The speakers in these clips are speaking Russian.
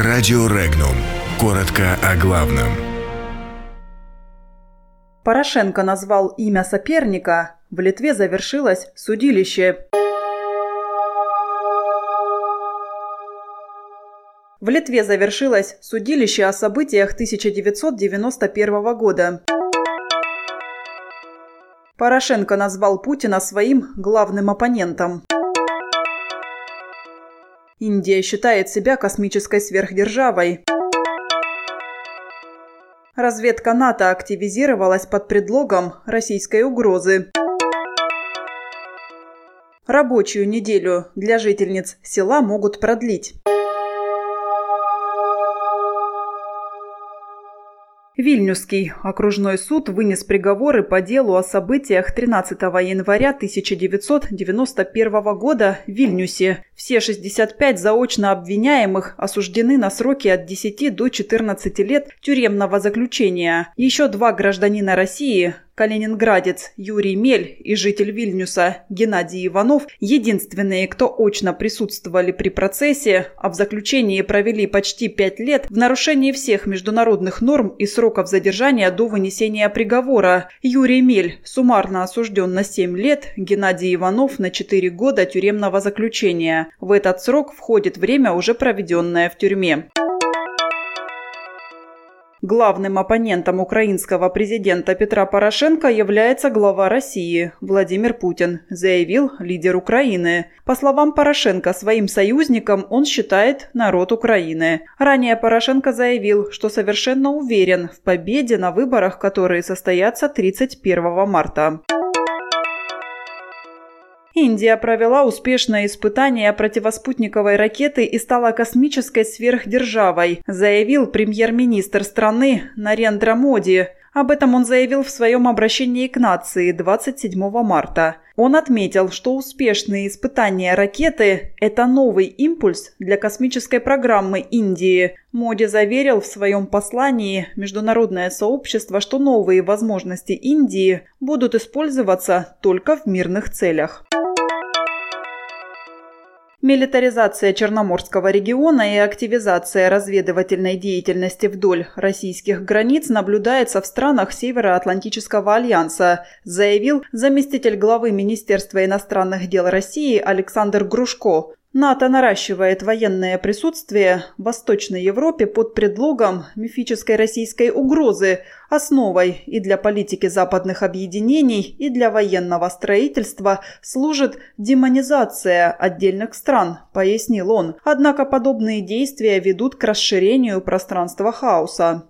Радио Регнум. Коротко о главном. Порошенко назвал имя соперника. В Литве завершилось судилище. В Литве завершилось судилище о событиях 1991 года. Порошенко назвал Путина своим главным оппонентом. Индия считает себя космической сверхдержавой. Разведка НАТО активизировалась под предлогом российской угрозы. Рабочую неделю для жительниц села могут продлить. Вильнюсский окружной суд вынес приговоры по делу о событиях 13 января 1991 года в Вильнюсе. Все 65 заочно обвиняемых осуждены на сроки от 10 до 14 лет тюремного заключения. Еще два гражданина России Калининградец Юрий Мель и житель Вильнюса Геннадий Иванов – единственные, кто очно присутствовали при процессе, а в заключении провели почти пять лет в нарушении всех международных норм и сроков задержания до вынесения приговора. Юрий Мель суммарно осужден на 7 лет, Геннадий Иванов на 4 года тюремного заключения. В этот срок входит время, уже проведенное в тюрьме. Главным оппонентом украинского президента Петра Порошенко является глава России Владимир Путин, заявил лидер Украины. По словам Порошенко, своим союзником он считает народ Украины. Ранее Порошенко заявил, что совершенно уверен в победе на выборах, которые состоятся 31 марта. Индия провела успешное испытание противоспутниковой ракеты и стала космической сверхдержавой, заявил премьер-министр страны Нарендра Моди. Об этом он заявил в своем обращении к нации 27 марта. Он отметил, что успешные испытания ракеты – это новый импульс для космической программы Индии. Моди заверил в своем послании международное сообщество, что новые возможности Индии будут использоваться только в мирных целях. Милитаризация Черноморского региона и активизация разведывательной деятельности вдоль российских границ наблюдается в странах Североатлантического альянса, заявил заместитель главы Министерства иностранных дел России Александр Грушко. НАТО наращивает военное присутствие в Восточной Европе под предлогом мифической российской угрозы, основой и для политики западных объединений, и для военного строительства служит демонизация отдельных стран, пояснил он. Однако подобные действия ведут к расширению пространства хаоса.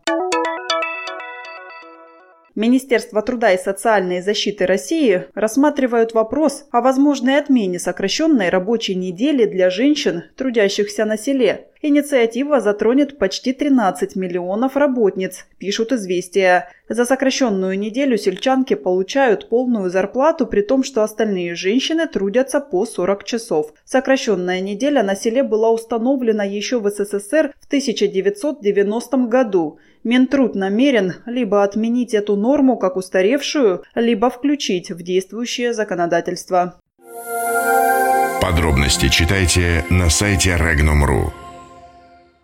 Министерство труда и социальной защиты России рассматривают вопрос о возможной отмене сокращенной рабочей недели для женщин, трудящихся на селе. Инициатива затронет почти 13 миллионов работниц, пишут «Известия». За сокращенную неделю сельчанки получают полную зарплату, при том, что остальные женщины трудятся по 40 часов. Сокращенная неделя на селе была установлена еще в СССР в 1990 году. Минтруд намерен либо отменить эту норму как устаревшую, либо включить в действующее законодательство. Подробности читайте на сайте Regnum.ru.